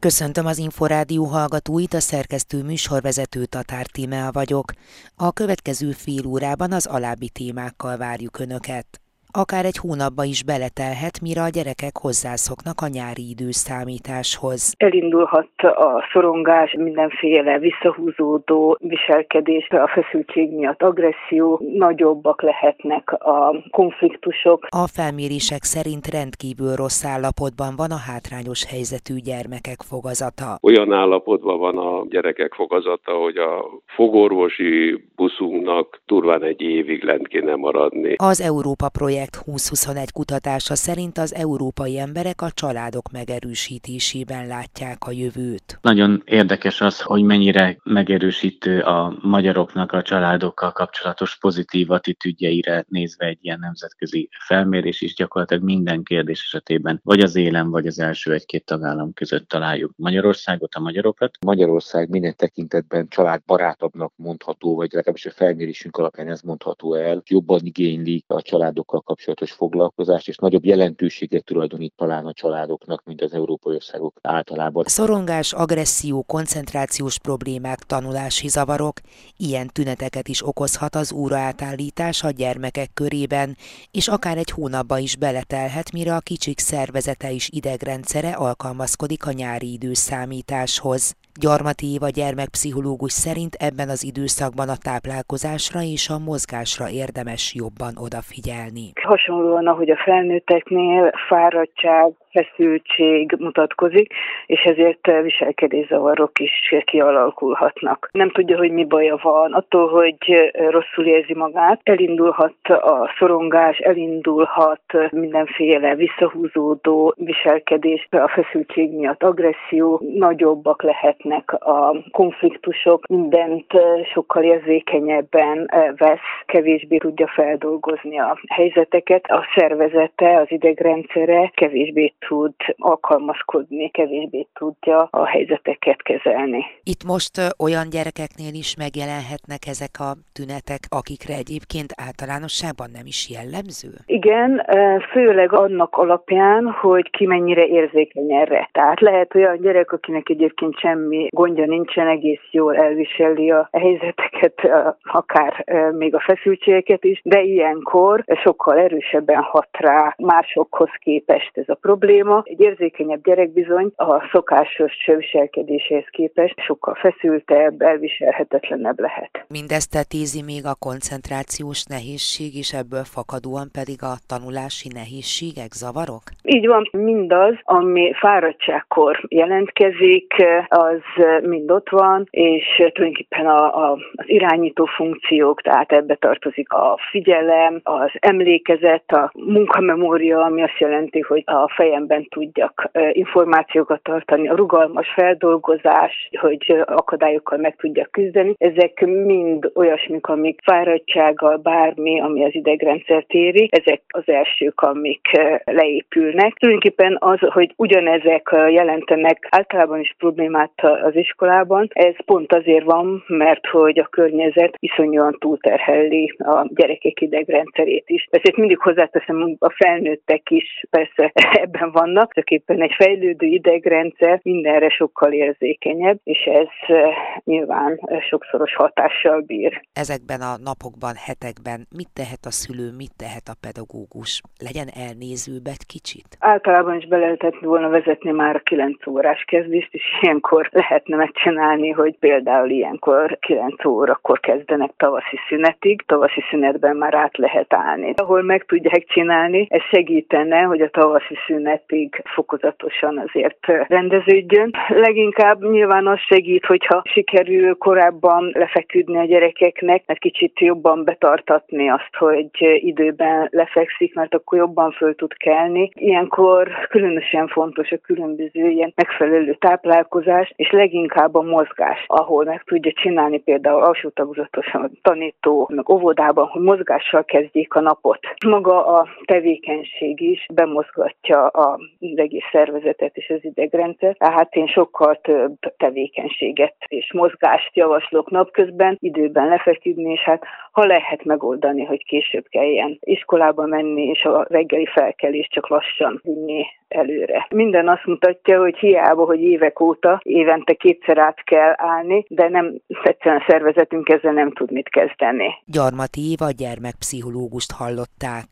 Köszöntöm az Inforádió hallgatóit, a szerkesztő műsorvezető Tatár Tímea vagyok. A következő fél órában az alábbi témákkal várjuk Önöket. Akár egy hónapba is beletelhet, mire a gyerekek hozzászoknak a nyári időszámításhoz. Elindulhat a szorongás, mindenféle visszahúzódó viselkedés, a feszültség miatt agresszió, nagyobbak lehetnek a konfliktusok. A felmérések szerint rendkívül rossz állapotban van a hátrányos helyzetű gyermekek fogazata. Olyan állapotban van a gyerekek fogazata, hogy a fogorvosi buszunknak turván egy évig lent kéne maradni. Az Európa projekt projekt 2021 kutatása szerint az európai emberek a családok megerősítésében látják a jövőt. Nagyon érdekes az, hogy mennyire megerősítő a magyaroknak a családokkal kapcsolatos pozitív attitűdjeire nézve egy ilyen nemzetközi felmérés is gyakorlatilag minden kérdés esetében vagy az élen, vagy az első egy-két tagállam között találjuk Magyarországot, a magyarokat. Magyarország minden tekintetben családbarátabbnak mondható, vagy legalábbis a felmérésünk alapján ez mondható el, jobban igényli a családokkal kapcsolatos foglalkozást, és nagyobb jelentőséget tulajdonít talán a családoknak, mint az európai országok általában. Szorongás, agresszió, koncentrációs problémák, tanulási zavarok, ilyen tüneteket is okozhat az óraátállítás a gyermekek körében, és akár egy hónapba is beletelhet, mire a kicsik szervezete és idegrendszere alkalmazkodik a nyári időszámításhoz. Gyarmati Éva gyermekpszichológus szerint ebben az időszakban a táplálkozásra és a mozgásra érdemes jobban odafigyelni. Hasonlóan, ahogy a felnőtteknél fáradtság, feszültség mutatkozik, és ezért viselkedészavarok is kialakulhatnak. Nem tudja, hogy mi baja van, attól, hogy rosszul érzi magát, elindulhat a szorongás, elindulhat mindenféle visszahúzódó viselkedés, a feszültség miatt agresszió, nagyobbak lehetnek a konfliktusok, mindent sokkal érzékenyebben vesz, kevésbé tudja feldolgozni a helyzeteket, a szervezete, az idegrendszere kevésbé tud alkalmazkodni, kevésbé tudja a helyzeteket kezelni. Itt most olyan gyerekeknél is megjelenhetnek ezek a tünetek, akikre egyébként általánosságban nem is jellemző? Igen, főleg annak alapján, hogy ki mennyire érzékeny erre. Tehát lehet olyan gyerek, akinek egyébként semmi gondja nincsen, egész jól elviseli a helyzeteket, akár még a feszültségeket is, de ilyenkor sokkal erősebben hat rá másokhoz képest ez a probléma, probléma. Egy érzékenyebb gyerek bizony a szokásos viselkedéséhez képest sokkal feszültebb, elviselhetetlenebb lehet. Mindezt tetézi még a koncentrációs nehézség, és ebből fakadóan pedig a tanulási nehézségek, zavarok? Így van, mindaz, ami fáradtságkor jelentkezik, az mind ott van, és tulajdonképpen a, a, az irányító funkciók, tehát ebbe tartozik a figyelem, az emlékezet, a munkamemória, ami azt jelenti, hogy a fejem fejemben tudjak információkat tartani, a rugalmas feldolgozás, hogy akadályokkal meg tudjak küzdeni. Ezek mind olyasmik, amik fáradtsággal, bármi, ami az idegrendszert éri, ezek az elsők, amik leépülnek. Tulajdonképpen az, hogy ugyanezek jelentenek általában is problémát az iskolában, ez pont azért van, mert hogy a környezet iszonyúan túlterheli a gyerekek idegrendszerét is. Ezért mindig hozzáteszem, a felnőttek is persze ebben vannak, csak éppen egy fejlődő idegrendszer mindenre sokkal érzékenyebb, és ez eh, nyilván sokszoros hatással bír. Ezekben a napokban, hetekben mit tehet a szülő, mit tehet a pedagógus? Legyen elnézőbb egy kicsit? Általában is be lehetett volna vezetni már a 9 órás kezdést, és ilyenkor lehetne megcsinálni, hogy például ilyenkor 9 órakor kezdenek tavaszi szünetig, tavaszi szünetben már át lehet állni. Ahol meg tudják csinálni, ez segítene, hogy a tavaszi szünet pedig fokozatosan azért rendeződjön. Leginkább nyilván az segít, hogyha sikerül korábban lefeküdni a gyerekeknek, mert kicsit jobban betartatni azt, hogy időben lefekszik, mert akkor jobban föl tud kelni. Ilyenkor különösen fontos a különböző ilyen megfelelő táplálkozás, és leginkább a mozgás, ahol meg tudja csinálni például alsó tagozatosan tanító, meg óvodában, hogy mozgással kezdjék a napot. Maga a tevékenység is bemozgatja a az egész szervezetet és az idegrendszer. Tehát én sokkal több tevékenységet és mozgást javaslok napközben, időben lefeküdni, és hát ha lehet megoldani, hogy később kelljen iskolába menni, és a reggeli felkelés csak lassan vinni előre. Minden azt mutatja, hogy hiába, hogy évek óta évente kétszer át kell állni, de nem egyszerűen a szervezetünk ezzel nem tud mit kezdeni. Gyarmati Éva gyermekpszichológust hallották.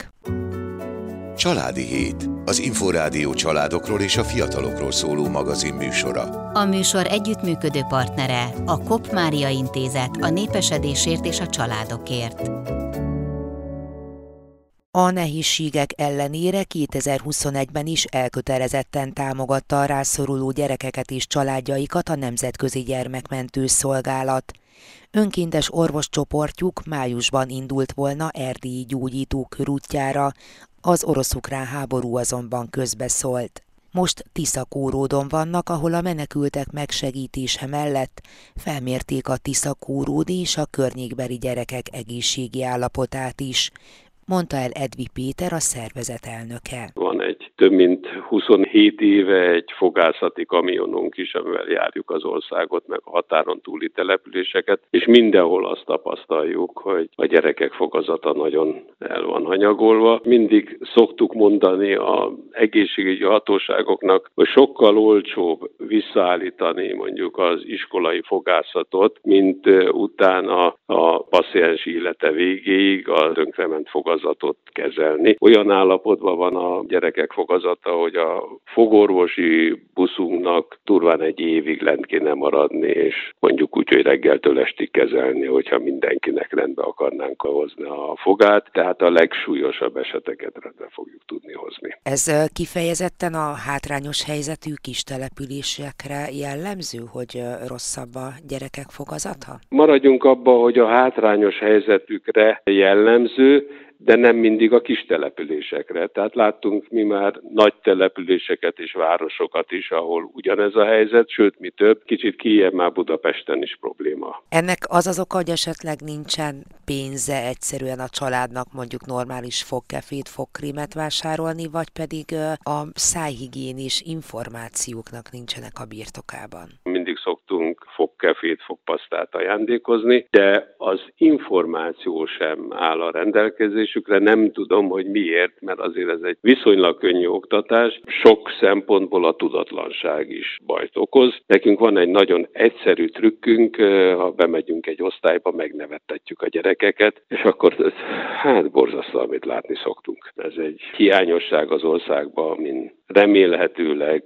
Családi Hét. Az Inforádió családokról és a fiatalokról szóló magazin műsora. A műsor együttműködő partnere a Kop Mária Intézet a népesedésért és a családokért. A nehézségek ellenére 2021-ben is elkötelezetten támogatta a rászoruló gyerekeket és családjaikat a Nemzetközi Gyermekmentő Szolgálat. Önkéntes orvoscsoportjuk májusban indult volna erdélyi gyógyító körútjára, az orosz-ukrán háború azonban közbeszólt. Most Tiszakóródon vannak, ahol a menekültek megsegítése mellett felmérték a Tiszakóród és a környékbeli gyerekek egészségi állapotát is mondta el Edvi Péter, a szervezet elnöke. Van egy több mint 27 éve egy fogászati kamionunk is, amivel járjuk az országot, meg a határon túli településeket, és mindenhol azt tapasztaljuk, hogy a gyerekek fogazata nagyon el van hanyagolva. Mindig szoktuk mondani a egészségügyi hatóságoknak, hogy sokkal olcsóbb visszaállítani mondjuk az iskolai fogászatot, mint utána a paciens élete végéig a tönkrement fogazat fogazatot kezelni. Olyan állapotban van a gyerekek fogazata, hogy a fogorvosi buszunknak turván egy évig lent kéne maradni, és mondjuk úgy, hogy reggeltől estig kezelni, hogyha mindenkinek rendbe akarnánk hozni a fogát, tehát a legsúlyosabb eseteket rendbe fogjuk tudni hozni. Ez kifejezetten a hátrányos helyzetű kis településekre jellemző, hogy rosszabb a gyerekek fogazata? Maradjunk abba, hogy a hátrányos helyzetükre jellemző, de nem mindig a kis településekre. Tehát láttunk mi már nagy településeket és városokat is, ahol ugyanez a helyzet, sőt, mi több, kicsit kijebb már Budapesten is probléma. Ennek az az oka, hogy esetleg nincsen pénze egyszerűen a családnak mondjuk normális fogkefét, fogkrémet vásárolni, vagy pedig a szájhigiénis információknak nincsenek a birtokában? Mindig fogkefét, fogpasztát ajándékozni, de az információ sem áll a rendelkezés rendelkezésükre, nem tudom, hogy miért, mert azért ez egy viszonylag könnyű oktatás, sok szempontból a tudatlanság is bajt okoz. Nekünk van egy nagyon egyszerű trükkünk, ha bemegyünk egy osztályba, megnevettetjük a gyerekeket, és akkor hát borzasztó, amit látni szoktunk. Ez egy hiányosság az országban, amin remélhetőleg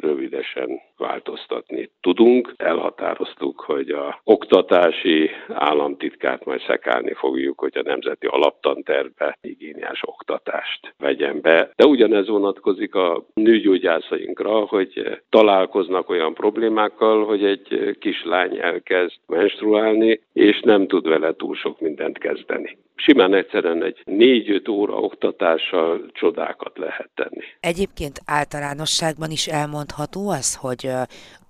rövidesen változtatni tudunk. Elhatároztuk, hogy a oktatási államtitkát majd szekálni fogjuk, hogy a Nemzeti Alaptantervbe higiéniás oktatást vegyen be. De ugyanez vonatkozik a nőgyógyászainkra, hogy találkoznak olyan problémákkal, hogy egy kislány elkezd menstruálni, és nem tud vele túl sok mindent kezdeni simán egyszerűen egy négy-öt óra oktatással csodákat lehet tenni. Egyébként általánosságban is elmondható az, hogy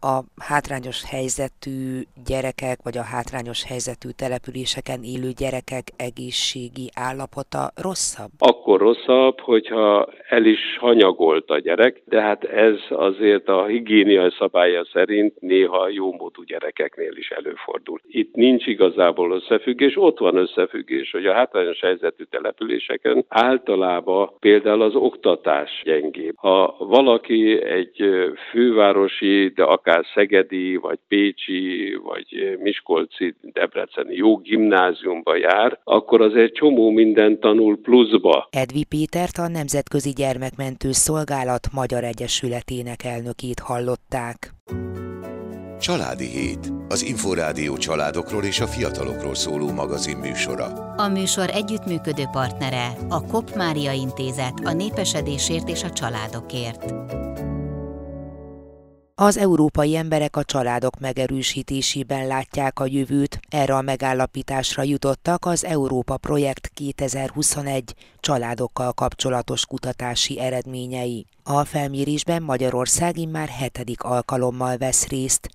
a hátrányos helyzetű gyerekek, vagy a hátrányos helyzetű településeken élő gyerekek egészségi állapota rosszabb? Akkor rosszabb, hogyha el is hanyagolt a gyerek, de hát ez azért a higiénia szabálya szerint néha jómódú gyerekeknél is előfordul. Itt nincs igazából összefüggés, ott van összefüggés, hogy a hátrányos helyzetű településeken általában például az oktatás gyengébb. Ha valaki egy fővárosi, de akár akár Szegedi, vagy Pécsi, vagy Miskolci, Debreceni jó gimnáziumba jár, akkor az egy csomó minden tanul pluszba. Edvi Pétert a Nemzetközi Gyermekmentő Szolgálat Magyar Egyesületének elnökét hallották. Családi Hét. Az Inforádió családokról és a fiatalokról szóló magazin műsora. A műsor együttműködő partnere a Kop Mária Intézet a népesedésért és a családokért. Az európai emberek a családok megerősítésében látják a jövőt, erre a megállapításra jutottak az Európa Projekt 2021 családokkal kapcsolatos kutatási eredményei. A felmérésben Magyarország immár hetedik alkalommal vesz részt.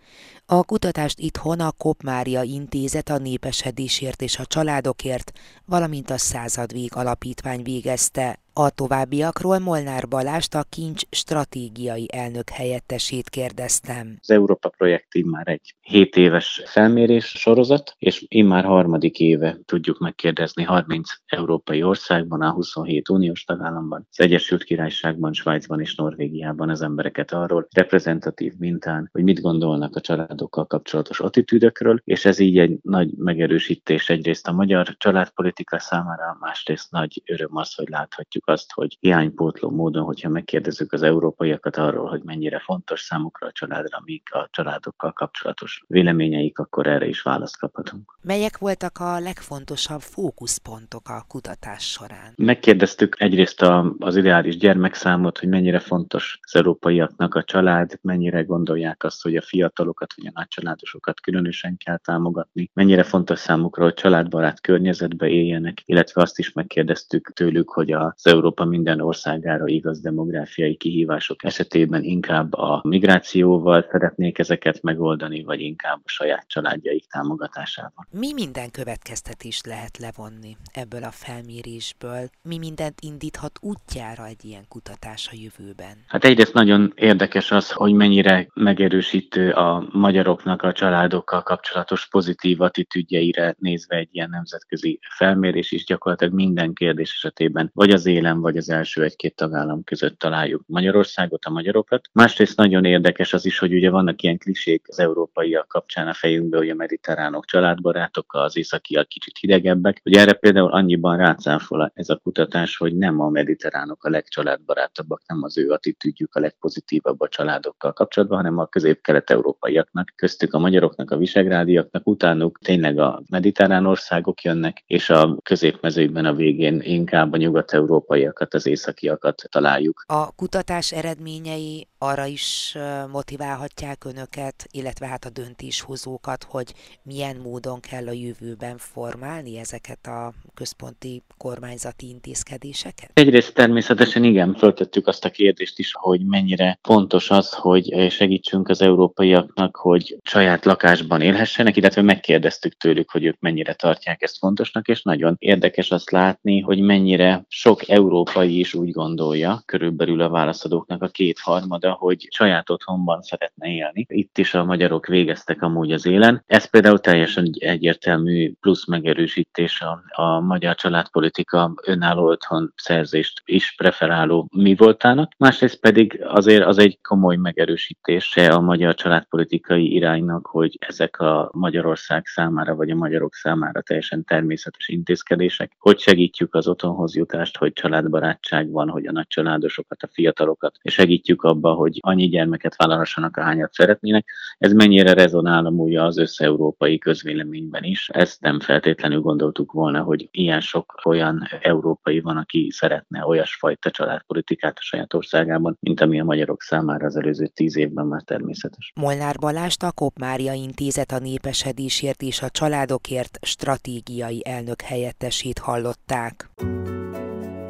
A kutatást itthon a Kop Intézet a népesedésért és a családokért, valamint a Századvég Alapítvány végezte. A továbbiakról Molnár Balást, a Kincs stratégiai elnök helyettesét kérdeztem. Az Európa projekt már egy 7 éves felmérés sorozat, és immár harmadik éve tudjuk megkérdezni 30 európai országban, a 27 uniós tagállamban, az Egyesült Királyságban, Svájcban és Norvégiában az embereket arról reprezentatív mintán, hogy mit gondolnak a családokkal kapcsolatos attitűdökről, és ez így egy nagy megerősítés egyrészt a magyar családpolitika számára, másrészt nagy öröm az, hogy láthatjuk azt, hogy hiánypótló módon, hogyha megkérdezzük az európaiakat arról, hogy mennyire fontos számukra a családra, mik a családokkal kapcsolatos véleményeik, akkor erre is választ kaphatunk. Melyek voltak a legfontosabb fókuszpontok a kutatás során? Megkérdeztük egyrészt a, az ideális gyermekszámot, hogy mennyire fontos az európaiaknak a család, mennyire gondolják azt, hogy a fiatalokat vagy a nagycsaládosokat különösen kell támogatni, mennyire fontos számukra, hogy családbarát környezetbe éljenek, illetve azt is megkérdeztük tőlük, hogy az Európa minden országára igaz demográfiai kihívások esetében inkább a migrációval szeretnék ezeket megoldani, vagy inkább a saját családjaik támogatásával. Mi minden következtetést lehet levonni ebből a felmérésből? Mi mindent indíthat útjára egy ilyen kutatás a jövőben? Hát egyrészt nagyon érdekes az, hogy mennyire megerősítő a magyaroknak a családokkal kapcsolatos pozitív attitűdjeire nézve egy ilyen nemzetközi felmérés is gyakorlatilag minden kérdés esetében vagy az élen, vagy az első egy-két tagállam között találjuk Magyarországot, a magyarokat. Másrészt nagyon érdekes az is, hogy ugye vannak ilyen klisék az európaiak kapcsán a fejünkbe, hogy a mediterránok családbarátok, az északiak kicsit hidegebbek. Ugye erre például annyiban rácáfol ez a kutatás, hogy nem a mediterránok a legcsaládbarátabbak, nem az ő attitűdjük a legpozitívabb a családokkal kapcsolatban, hanem a közép-kelet-európaiaknak, köztük a magyaroknak, a visegrádiaknak, utánuk tényleg a mediterrán országok jönnek, és a középmezőkben a végén inkább a nyugat-európaiakat, az északiakat találjuk. A kutatás eredményei arra is motiválhatják önöket, illetve hát a döntéshozókat, hogy milyen módon kell a jövőben formálni ezeket a központi kormányzati intézkedéseket? Egyrészt természetesen igen, föltettük azt a kérdést is, hogy mennyire fontos az, hogy segítsünk az európaiaknak, hogy saját lakásban élhessenek, illetve megkérdeztük tőlük, hogy ők mennyire tartják ezt fontosnak, és nagyon érdekes azt látni, hogy mennyire sok európai is úgy gondolja, körülbelül a válaszadóknak a kétharmada, hogy saját otthonban szeretne élni. Itt is a magyarok végeztek amúgy az élen. Ez például teljesen egyértelmű plusz megerősítés a, a magyar családpolitika önálló otthon szerzést is preferáló mi voltának. Másrészt pedig azért az egy komoly megerősítése a magyar családpolitikai iránynak, hogy ezek a Magyarország számára vagy a magyarok számára teljesen természetes intézkedések, hogy segítjük az otthonhoz jutást, hogy családbarátság van, hogy a nagycsaládosokat, a fiatalokat, és segítjük abba, hogy annyi gyermeket vállalhassanak, ahányat szeretnének. Ez mennyire rezonál amúgy az összeurópai közvéleményben is. Ezt nem feltétlenül gondoltuk volna, hogy ilyen sok olyan európai van, aki szeretne olyasfajta családpolitikát a saját országában, mint ami a magyarok számára az előző tíz évben már természetes. Molnár Balást a Kop Mária Intézet a népesedésért és a családokért stratégiai elnök helyettesét hallották.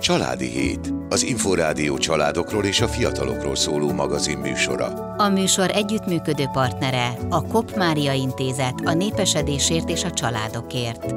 Családi Hét. Az Inforádió családokról és a fiatalokról szóló magazin műsora. A műsor együttműködő partnere a Kop Mária Intézet a népesedésért és a családokért.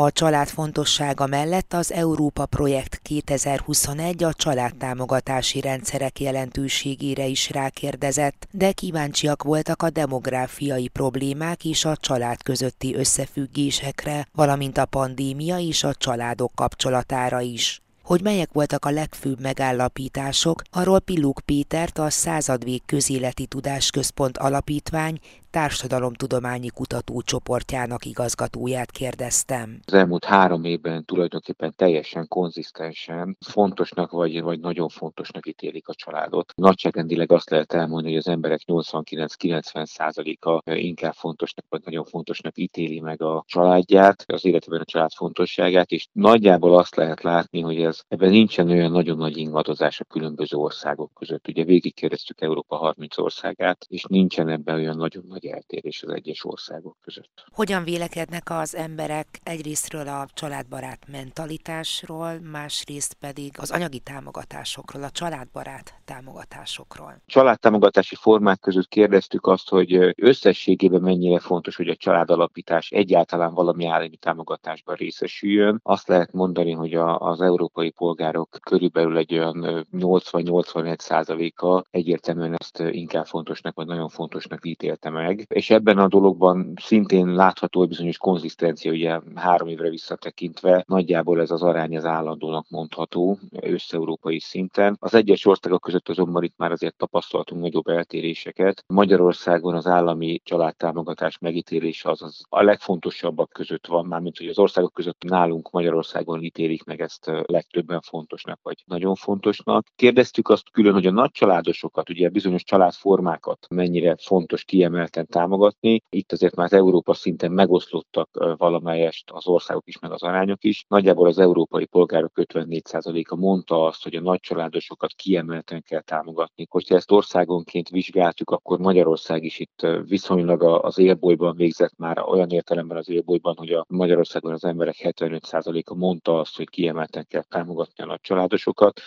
A család fontossága mellett az Európa Projekt 2021 a családtámogatási rendszerek jelentőségére is rákérdezett, de kíváncsiak voltak a demográfiai problémák és a család közötti összefüggésekre, valamint a pandémia és a családok kapcsolatára is. Hogy melyek voltak a legfőbb megállapítások, arról Pilluk Pétert a Századvég Közéleti Tudásközpont Alapítvány társadalomtudományi kutatócsoportjának igazgatóját kérdeztem. Az elmúlt három évben tulajdonképpen teljesen konzisztensen fontosnak vagy, vagy nagyon fontosnak ítélik a családot. Nagyságrendileg azt lehet elmondani, hogy az emberek 89-90%-a inkább fontosnak vagy nagyon fontosnak ítéli meg a családját, az életében a család fontosságát, és nagyjából azt lehet látni, hogy ez. Ebben nincsen olyan nagyon nagy ingadozás a különböző országok között. Ugye végigkérdeztük Európa 30 országát, és nincsen ebben olyan nagyon nagy eltérés az egyes országok között. Hogyan vélekednek az emberek egyrésztről a családbarát mentalitásról, másrészt pedig az anyagi támogatásokról, a családbarát támogatásokról? Családtámogatási formák között kérdeztük azt, hogy összességében mennyire fontos, hogy a családalapítás egyáltalán valami állami támogatásban részesüljön. Azt lehet mondani, hogy a, az európai polgárok körülbelül egy olyan 80-81 százaléka egyértelműen ezt inkább fontosnak, vagy nagyon fontosnak ítélte meg. És ebben a dologban szintén látható hogy bizonyos konzisztencia, ugye három évre visszatekintve nagyjából ez az arány az állandónak mondható összeurópai szinten. Az egyes országok között azonban itt már azért tapasztaltunk nagyobb eltéréseket. Magyarországon az állami családtámogatás megítélése az, az a legfontosabbak között van, mármint hogy az országok között nálunk Magyarországon ítélik meg ezt legtöbben fontosnak, vagy nagyon fontosnak. Kérdeztük azt külön, hogy a nagy családosokat, ugye bizonyos családformákat mennyire fontos kiemelten támogatni. Itt azért már az Európa szinten megoszlottak valamelyest az országok is, meg az arányok is. Nagyjából az európai polgárok 54%-a mondta azt, hogy a nagy családosokat kiemelten kell támogatni. Hogyha ezt országonként vizsgáltuk, akkor Magyarország is itt viszonylag az élbolyban végzett már olyan értelemben az élbolyban, hogy a Magyarországon az emberek 75%-a mondta azt, hogy kiemelten kell támogatni a nagy családosokat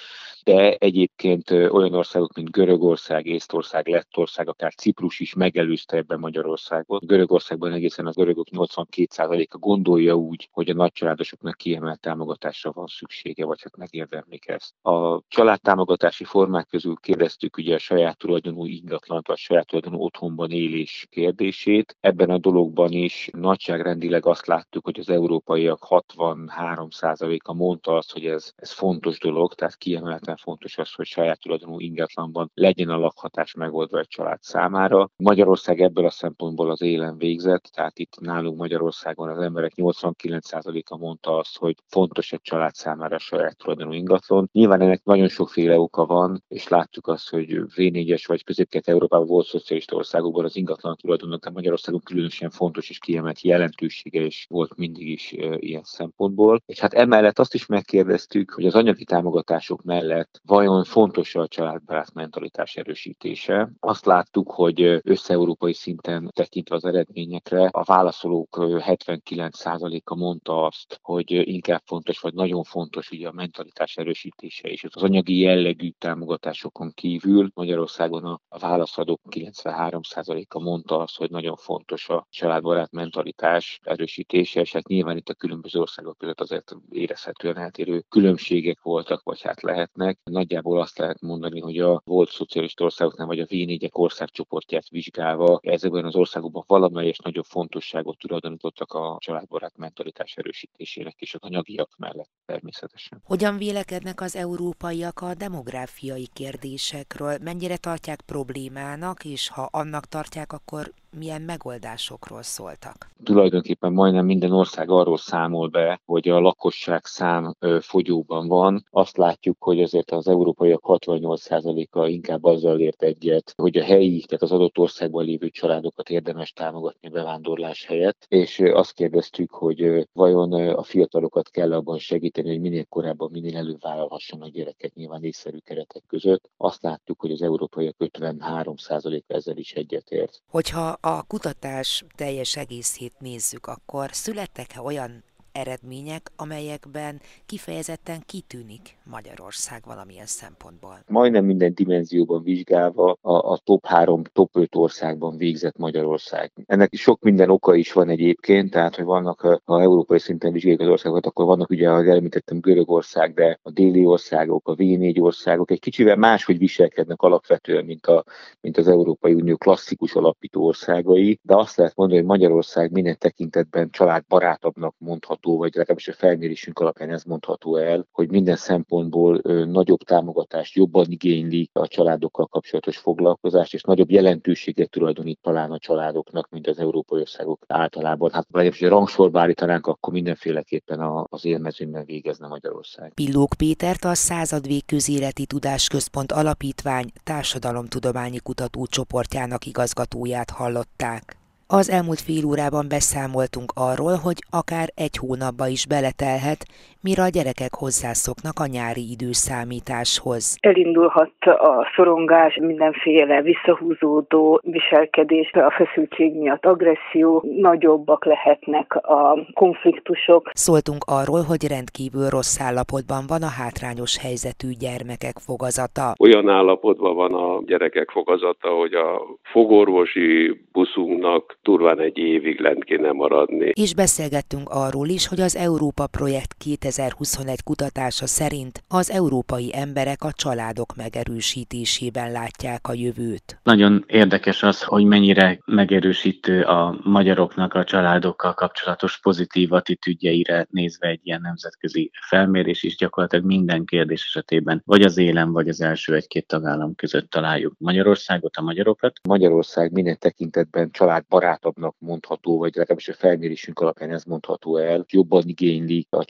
de egyébként olyan országok, mint Görögország, Észtország, Lettország, akár Ciprus is megelőzte ebben Magyarországot. Görögországban egészen az görögök 82%-a gondolja úgy, hogy a nagycsaládosoknak kiemelt támogatásra van szüksége, vagy hát megérdemlik ezt. A családtámogatási formák közül kérdeztük ugye a saját tulajdonú ingatlant, vagy saját tulajdonú otthonban élés kérdését. Ebben a dologban is nagyságrendileg azt láttuk, hogy az európaiak 63%-a mondta azt, hogy ez, ez fontos dolog, tehát kiemelten fontos az, hogy saját tulajdonú ingatlanban legyen a lakhatás megoldva egy család számára. Magyarország ebből a szempontból az élen végzett, tehát itt nálunk Magyarországon az emberek 89%-a mondta azt, hogy fontos egy család számára a saját tulajdonú ingatlan. Nyilván ennek nagyon sokféle oka van, és látjuk azt, hogy V4-es vagy közép Európában volt szocialista országokban az ingatlan tulajdonnak, de Magyarországon különösen fontos és kiemelt jelentősége is volt mindig is e, ilyen szempontból. És hát emellett azt is megkérdeztük, hogy az anyagi támogatások mellett vajon fontos a családbarát mentalitás erősítése. Azt láttuk, hogy összeurópai szinten tekintve az eredményekre a válaszolók 79%-a mondta azt, hogy inkább fontos, vagy nagyon fontos ugye a mentalitás erősítése, és az anyagi jellegű támogatásokon kívül Magyarországon a válaszadók 93%-a mondta azt, hogy nagyon fontos a családbarát mentalitás erősítése, és hát nyilván itt a különböző országok között azért érezhetően eltérő különbségek voltak, vagy hát lehetnek. Nagyjából azt lehet mondani, hogy a volt szocialista országoknál, vagy a v 4 országcsoportját vizsgálva ezekben az országokban valamelyes nagyobb fontosságot tulajdonítottak a családbarát mentalitás erősítésének és az anyagiak mellett természetesen. Hogyan vélekednek az európaiak a demográfiai kérdésekről? Mennyire tartják problémának, és ha annak tartják, akkor milyen megoldásokról szóltak? Tulajdonképpen majdnem minden ország arról számol be, hogy a lakosság szám fogyóban van. Azt látjuk, hogy azért az európaiak 68%-a inkább azzal ért egyet, hogy a helyi, tehát az adott országban lévő családokat érdemes támogatni a bevándorlás helyett, és azt kérdeztük, hogy vajon a fiatalokat kell abban segíteni, hogy minél korábban, minél előbb vállalhassanak gyereket nyilván észszerű keretek között. Azt láttuk, hogy az európaiak 53% ezzel is egyetért. Hogyha a kutatás teljes egészét nézzük, akkor születtek-e olyan eredmények, amelyekben kifejezetten kitűnik Magyarország valamilyen szempontból? Majdnem minden dimenzióban vizsgálva a, a top 3, top 5 országban végzett Magyarország. Ennek sok minden oka is van egyébként, tehát hogy vannak, ha európai szinten vizsgáljuk az országokat, akkor vannak ugye, ahogy említettem, Görögország, de a déli országok, a V4 országok egy kicsivel máshogy viselkednek alapvetően, mint, a, mint az Európai Unió klasszikus alapító országai, de azt lehet mondani, hogy Magyarország minden tekintetben családbarátabbnak mondható mondható, vagy legalábbis a felmérésünk alapján ez mondható el, hogy minden szempontból nagyobb támogatást, jobban igényli a családokkal kapcsolatos foglalkozást, és nagyobb jelentőséget tulajdonít talán a családoknak, mint az európai országok általában. Hát legalábbis, hogy rangsorba állítanánk, akkor mindenféleképpen az élmezőnyben végezne Magyarország. Pillók Pétert a Századvég Közéleti Tudásközpont Alapítvány Társadalomtudományi Kutatócsoportjának igazgatóját hallották. Az elmúlt fél órában beszámoltunk arról, hogy akár egy hónapba is beletelhet, mire a gyerekek hozzászoknak a nyári időszámításhoz. Elindulhat a szorongás, mindenféle visszahúzódó viselkedés, a feszültség miatt agresszió, nagyobbak lehetnek a konfliktusok. Szóltunk arról, hogy rendkívül rossz állapotban van a hátrányos helyzetű gyermekek fogazata. Olyan állapotban van a gyerekek fogazata, hogy a fogorvosi buszunknak turván egy évig lent kéne maradni. És beszélgettünk arról is, hogy az Európa Projekt 2021 kutatása szerint az európai emberek a családok megerősítésében látják a jövőt. Nagyon érdekes az, hogy mennyire megerősítő a magyaroknak a családokkal kapcsolatos pozitív attitűdjeire nézve egy ilyen nemzetközi felmérés is gyakorlatilag minden kérdés esetében vagy az élen, vagy az első egy-két tagállam között találjuk Magyarországot, a magyarokat. Magyarország minden tekintetben családbarátabbnak mondható, vagy legalábbis a felmérésünk alapján ez mondható el, jobban igényli a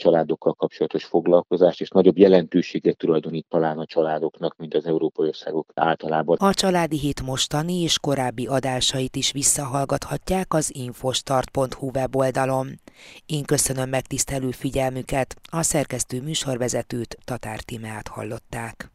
családokkal kapcsolatos foglalkozást, és nagyobb jelentőséget tulajdonít talán a családoknak, mint az európai országok általában. A Családi Hét mostani és korábbi adásait is visszahallgathatják az infostart.hu weboldalon. Én köszönöm megtisztelő figyelmüket, a szerkesztő műsorvezetőt Tatár Timát hallották.